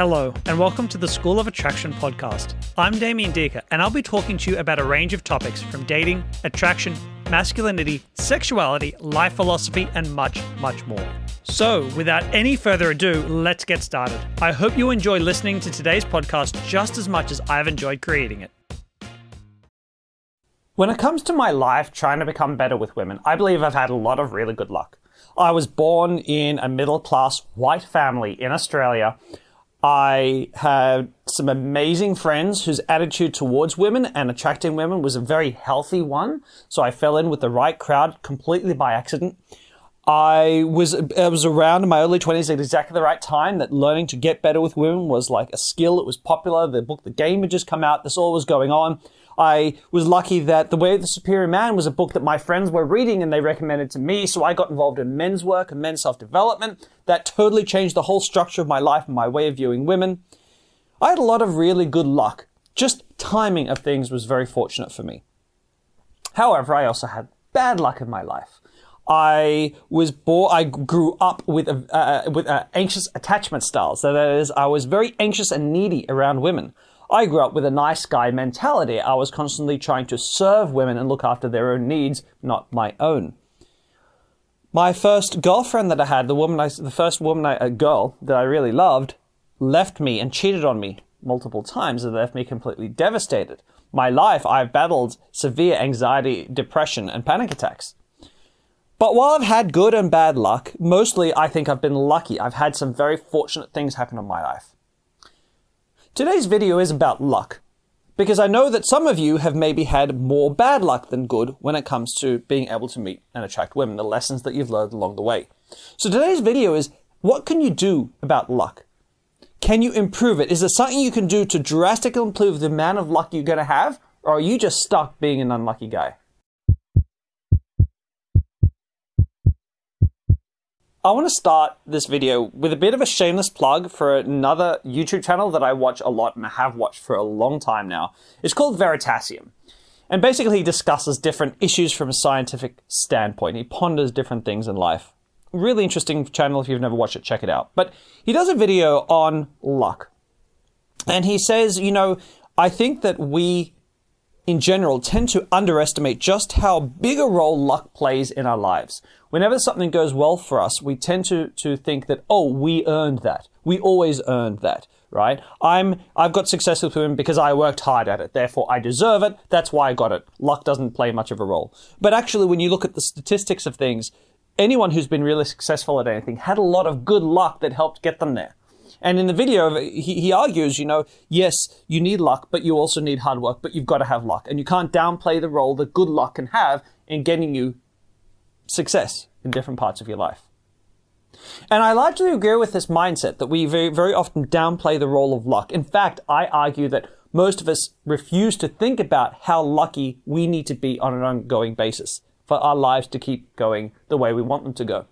Hello, and welcome to the School of Attraction podcast. I'm Damien Diecke, and I'll be talking to you about a range of topics from dating, attraction, masculinity, sexuality, life philosophy, and much, much more. So, without any further ado, let's get started. I hope you enjoy listening to today's podcast just as much as I've enjoyed creating it. When it comes to my life trying to become better with women, I believe I've had a lot of really good luck. I was born in a middle class white family in Australia I had some amazing friends whose attitude towards women and attracting women was a very healthy one. So I fell in with the right crowd completely by accident. I was I was around in my early 20s at exactly the right time that learning to get better with women was like a skill. It was popular. The book The Game had just come out. This all was going on. I was lucky that The Way of the Superior Man was a book that my friends were reading and they recommended to me. So I got involved in men's work and men's self development. That totally changed the whole structure of my life and my way of viewing women. I had a lot of really good luck. Just timing of things was very fortunate for me. However, I also had bad luck in my life. I was born, I grew up with uh, with uh, anxious attachment styles. So that is, I was very anxious and needy around women. I grew up with a nice guy mentality. I was constantly trying to serve women and look after their own needs, not my own. My first girlfriend that I had, the woman I, the first woman, I, a girl that I really loved, left me and cheated on me multiple times and left me completely devastated. My life, I've battled severe anxiety, depression, and panic attacks. But while I've had good and bad luck, mostly I think I've been lucky. I've had some very fortunate things happen in my life. Today's video is about luck, because I know that some of you have maybe had more bad luck than good when it comes to being able to meet and attract women, the lessons that you've learned along the way. So today's video is what can you do about luck? Can you improve it? Is there something you can do to drastically improve the amount of luck you're going to have? Or are you just stuck being an unlucky guy? I want to start this video with a bit of a shameless plug for another YouTube channel that I watch a lot and have watched for a long time now. It's called Veritasium. And basically, he discusses different issues from a scientific standpoint. He ponders different things in life. Really interesting channel. If you've never watched it, check it out. But he does a video on luck. And he says, you know, I think that we in general tend to underestimate just how big a role luck plays in our lives. Whenever something goes well for us, we tend to, to think that, oh, we earned that. We always earned that, right? I'm, I've got success with women because I worked hard at it. Therefore, I deserve it. That's why I got it. Luck doesn't play much of a role. But actually, when you look at the statistics of things, anyone who's been really successful at anything had a lot of good luck that helped get them there. And in the video, he, he argues, you know, yes, you need luck, but you also need hard work, but you've got to have luck. And you can't downplay the role that good luck can have in getting you success in different parts of your life. And I largely agree with this mindset that we very, very often downplay the role of luck. In fact, I argue that most of us refuse to think about how lucky we need to be on an ongoing basis for our lives to keep going the way we want them to go.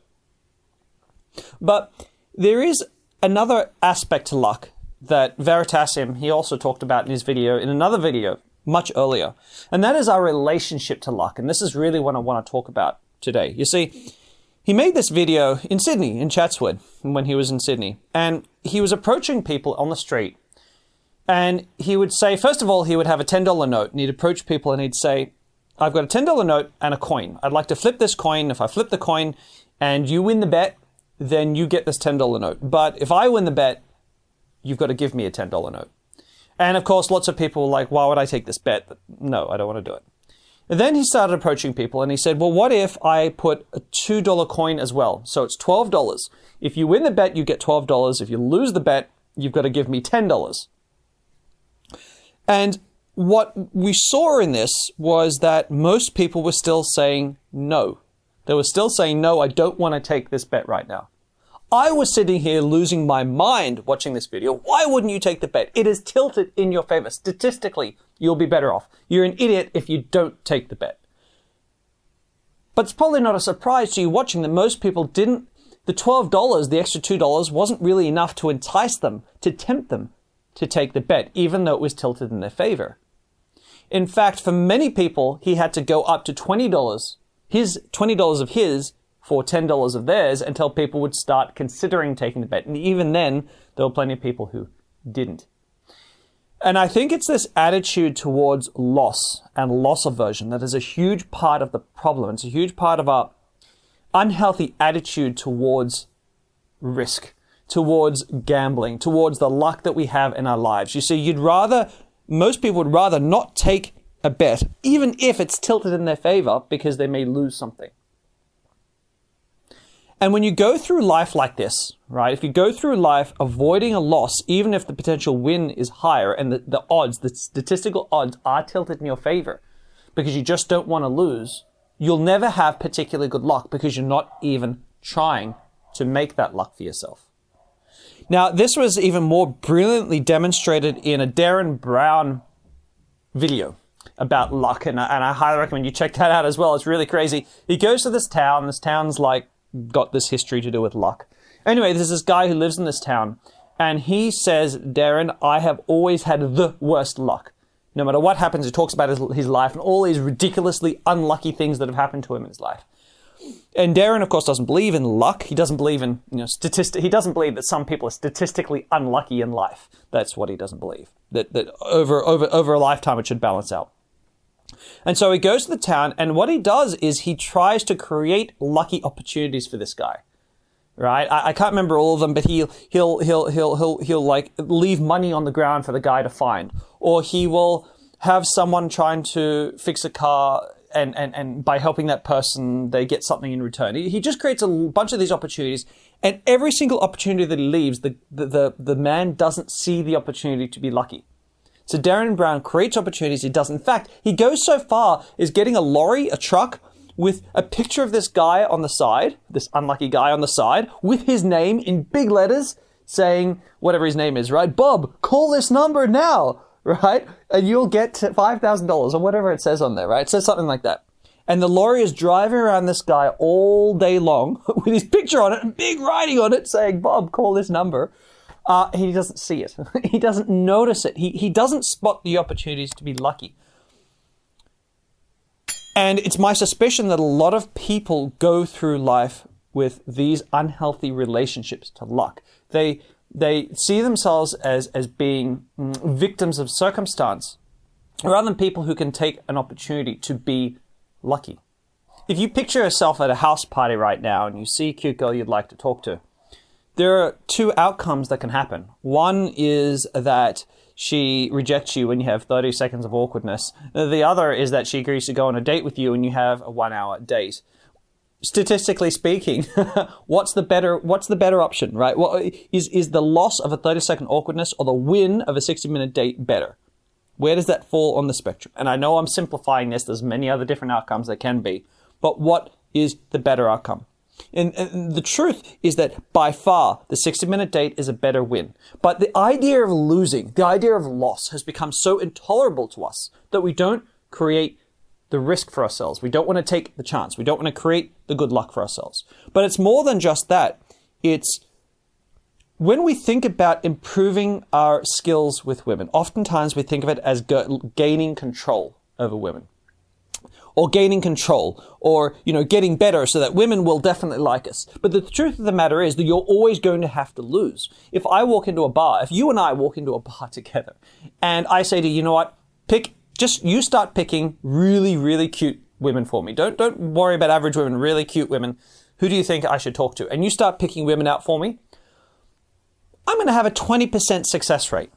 But there is another aspect to luck that Veritasium, he also talked about in his video, in another video much earlier, and that is our relationship to luck. And this is really what I want to talk about today. You see, he made this video in Sydney, in Chatswood, when he was in Sydney, and he was approaching people on the street. And he would say, first of all, he would have a $10 note, and he'd approach people and he'd say, I've got a $10 note and a coin. I'd like to flip this coin. If I flip the coin and you win the bet, then you get this $10 note. But if I win the bet, you've got to give me a $10 note. And of course, lots of people were like, why would I take this bet? No, I don't want to do it. And then he started approaching people and he said, well, what if I put a $2 coin as well? So it's $12. If you win the bet, you get $12. If you lose the bet, you've got to give me $10. And what we saw in this was that most people were still saying no. They were still saying, no, I don't want to take this bet right now. I was sitting here losing my mind watching this video. Why wouldn't you take the bet? It is tilted in your favor. Statistically, you'll be better off. You're an idiot if you don't take the bet. But it's probably not a surprise to you watching that most people didn't. The $12, the extra $2, wasn't really enough to entice them, to tempt them to take the bet, even though it was tilted in their favor. In fact, for many people, he had to go up to $20 his $20 of his for $10 of theirs until people would start considering taking the bet. And even then, there were plenty of people who didn't. And I think it's this attitude towards loss and loss aversion that is a huge part of the problem. It's a huge part of our unhealthy attitude towards risk, towards gambling, towards the luck that we have in our lives. You see, you'd rather, most people would rather not take a bet, even if it's tilted in their favor, because they may lose something. And when you go through life like this, right, if you go through life avoiding a loss, even if the potential win is higher and the, the odds, the statistical odds are tilted in your favor because you just don't want to lose, you'll never have particularly good luck because you're not even trying to make that luck for yourself. Now, this was even more brilliantly demonstrated in a Derren Brown video about luck, and I, and I highly recommend you check that out as well. It's really crazy. He goes to this town. This town's like got this history to do with luck. Anyway, there's this guy who lives in this town, and he says, Derren, I have always had the worst luck. No matter what happens, he talks about his, his life and all these ridiculously unlucky things that have happened to him in his life. And Derren, of course, doesn't believe in luck. He doesn't believe in, you know, statistic. He doesn't believe that some people are statistically unlucky in life. That's what he doesn't believe. That that over over over a lifetime it should balance out. And so he goes to the town, and what he does is he tries to create lucky opportunities for this guy. Right? I, I can't remember all of them, but he'll he'll he'll he'll he'll he'll like leave money on the ground for the guy to find, or he will have someone trying to fix a car and, and, and by helping that person, they get something in return. He, just creates a bunch of these opportunities, and every single opportunity that he leaves, the, the, the man doesn't see the opportunity to be lucky. So Derren Brown creates opportunities he does. In fact, he goes so far as getting a lorry, a truck, with a picture of this guy on the side, this unlucky guy on the side, with his name in big letters saying whatever his name is, right? Bob, call this number now, right? And you'll get $5,000 or whatever it says on there, right? It says something like that. And the lorry is driving around this guy all day long with his picture on it and big writing on it saying, Bob, call this number uh, he doesn't see it. he doesn't notice it. He, he doesn't spot the opportunities to be lucky. And it's my suspicion that a lot of people go through life with these unhealthy relationships to luck. They, they see themselves as, as being mm, victims of circumstance rather than people who can take an opportunity to be lucky. If you picture yourself at a house party right now and you see a cute girl you'd like to talk to, there are two outcomes that can happen. One is that she rejects you when you have 30 seconds of awkwardness. The other is that she agrees to go on a date with you and you have a one hour date. Statistically speaking, what's the better what's the better option, right? Well, is is the loss of a 30 second awkwardness or the win of a 60 minute date better? Where does that fall on the spectrum? And I know I'm simplifying this, there's many other different outcomes that can be, but what is the better outcome? And, and, the truth is that by far the 60 minute date is a better win. But the idea of losing, the idea of loss has become so intolerable to us that we don't create the risk for ourselves. We don't want to take the chance. We don't want to create the good luck for ourselves. But it's more than just that. It's when we think about improving our skills with women, oftentimes we think of it as gaining control over women or gaining control or, you know, getting better so that women will definitely like us. But the truth of the matter is that you're always going to have to lose. If I walk into a bar, if you and I walk into a bar together and I say to you, you know what, pick, just you start picking really, really cute women for me. Don't, don't worry about average women, really cute women. Who do you think I should talk to? And you start picking women out for me. I'm going to have a 20% success rate.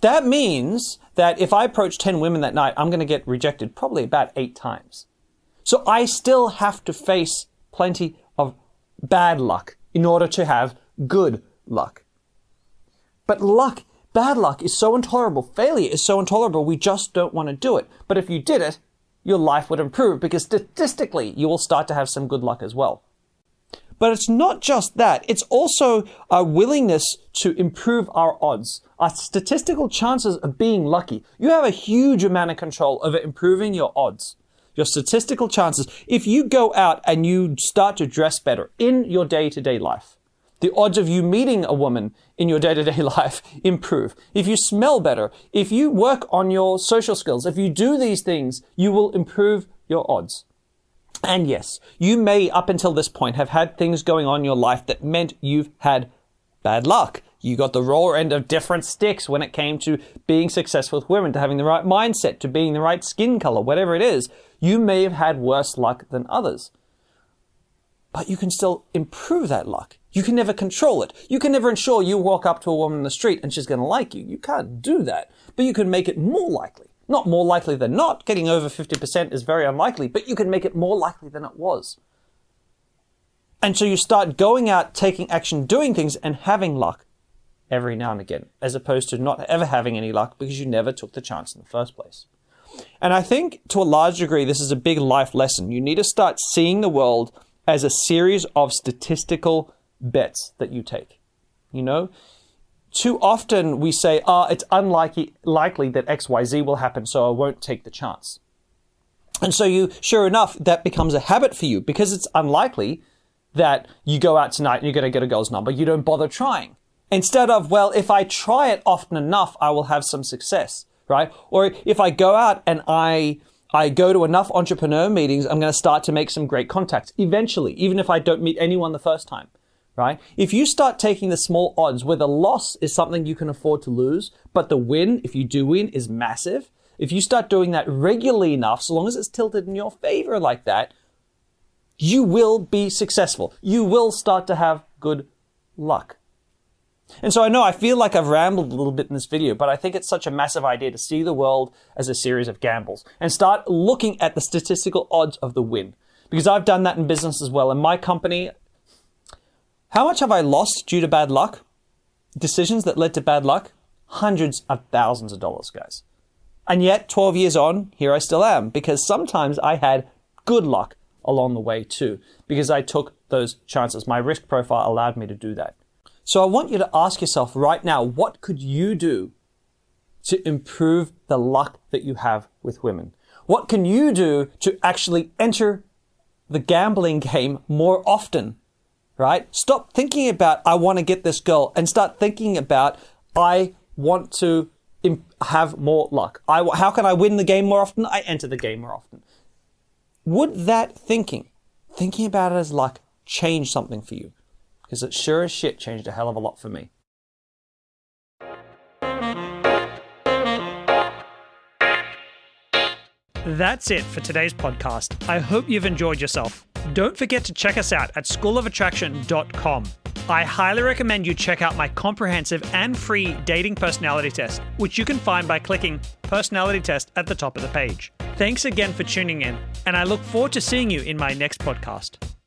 That means that if I approach 10 women that night, I'm going to get rejected probably about eight times. So I still have to face plenty of bad luck in order to have good luck. But luck, bad luck is so intolerable. Failure is so intolerable. We just don't want to do it. But if you did it, your life would improve because statistically you will start to have some good luck as well. But it's not just that. It's also our willingness to improve our odds, our statistical chances of being lucky. You have a huge amount of control over improving your odds, your statistical chances. If you go out and you start to dress better in your day to day life, the odds of you meeting a woman in your day to day life improve. If you smell better, if you work on your social skills, if you do these things, you will improve your odds. And yes, you may up until this point have had things going on in your life that meant you've had bad luck. You got the raw end of different sticks when it came to being successful with women, to having the right mindset, to being the right skin color, whatever it is. You may have had worse luck than others. But you can still improve that luck. You can never control it. You can never ensure you walk up to a woman in the street and she's going to like you. You can't do that. But you can make it more likely. Not more likely than not. Getting over 50% is very unlikely, but you can make it more likely than it was. And so you start going out, taking action, doing things, and having luck every now and again, as opposed to not ever having any luck because you never took the chance in the first place. And I think to a large degree, this is a big life lesson. You need to start seeing the world as a series of statistical bets that you take. You know, too often we say, ah, oh, it's unlikely likely that XYZ will happen, so I won't take the chance. And so you, sure enough, that becomes a habit for you because it's unlikely that you go out tonight and you're going to get a girl's number. You don't bother trying. Instead of, well, if I try it often enough, I will have some success, right? Or if I go out and I, I go to enough entrepreneur meetings, I'm going to start to make some great contacts eventually, even if I don't meet anyone the first time right? If you start taking the small odds where the loss is something you can afford to lose, but the win, if you do win, is massive, if you start doing that regularly enough, so long as it's tilted in your favor like that, you will be successful. You will start to have good luck. And so I know I feel like I've rambled a little bit in this video, but I think it's such a massive idea to see the world as a series of gambles and start looking at the statistical odds of the win. Because I've done that in business as well. In my company, how much have I lost due to bad luck? Decisions that led to bad luck? Hundreds of thousands of dollars, guys. And yet, 12 years on, here I still am, because sometimes I had good luck along the way too, because I took those chances. My risk profile allowed me to do that. So I want you to ask yourself right now, what could you do to improve the luck that you have with women? What can you do to actually enter the gambling game more often right? Stop thinking about, I want to get this girl and start thinking about, I want to have more luck. I, how can I win the game more often? I enter the game more often. Would that thinking, thinking about it as luck, change something for you? Because it sure as shit changed a hell of a lot for me. That's it for today's podcast. I hope you've enjoyed yourself. Don't forget to check us out at schoolofattraction.com. I highly recommend you check out my comprehensive and free dating personality test, which you can find by clicking Personality Test at the top of the page. Thanks again for tuning in, and I look forward to seeing you in my next podcast.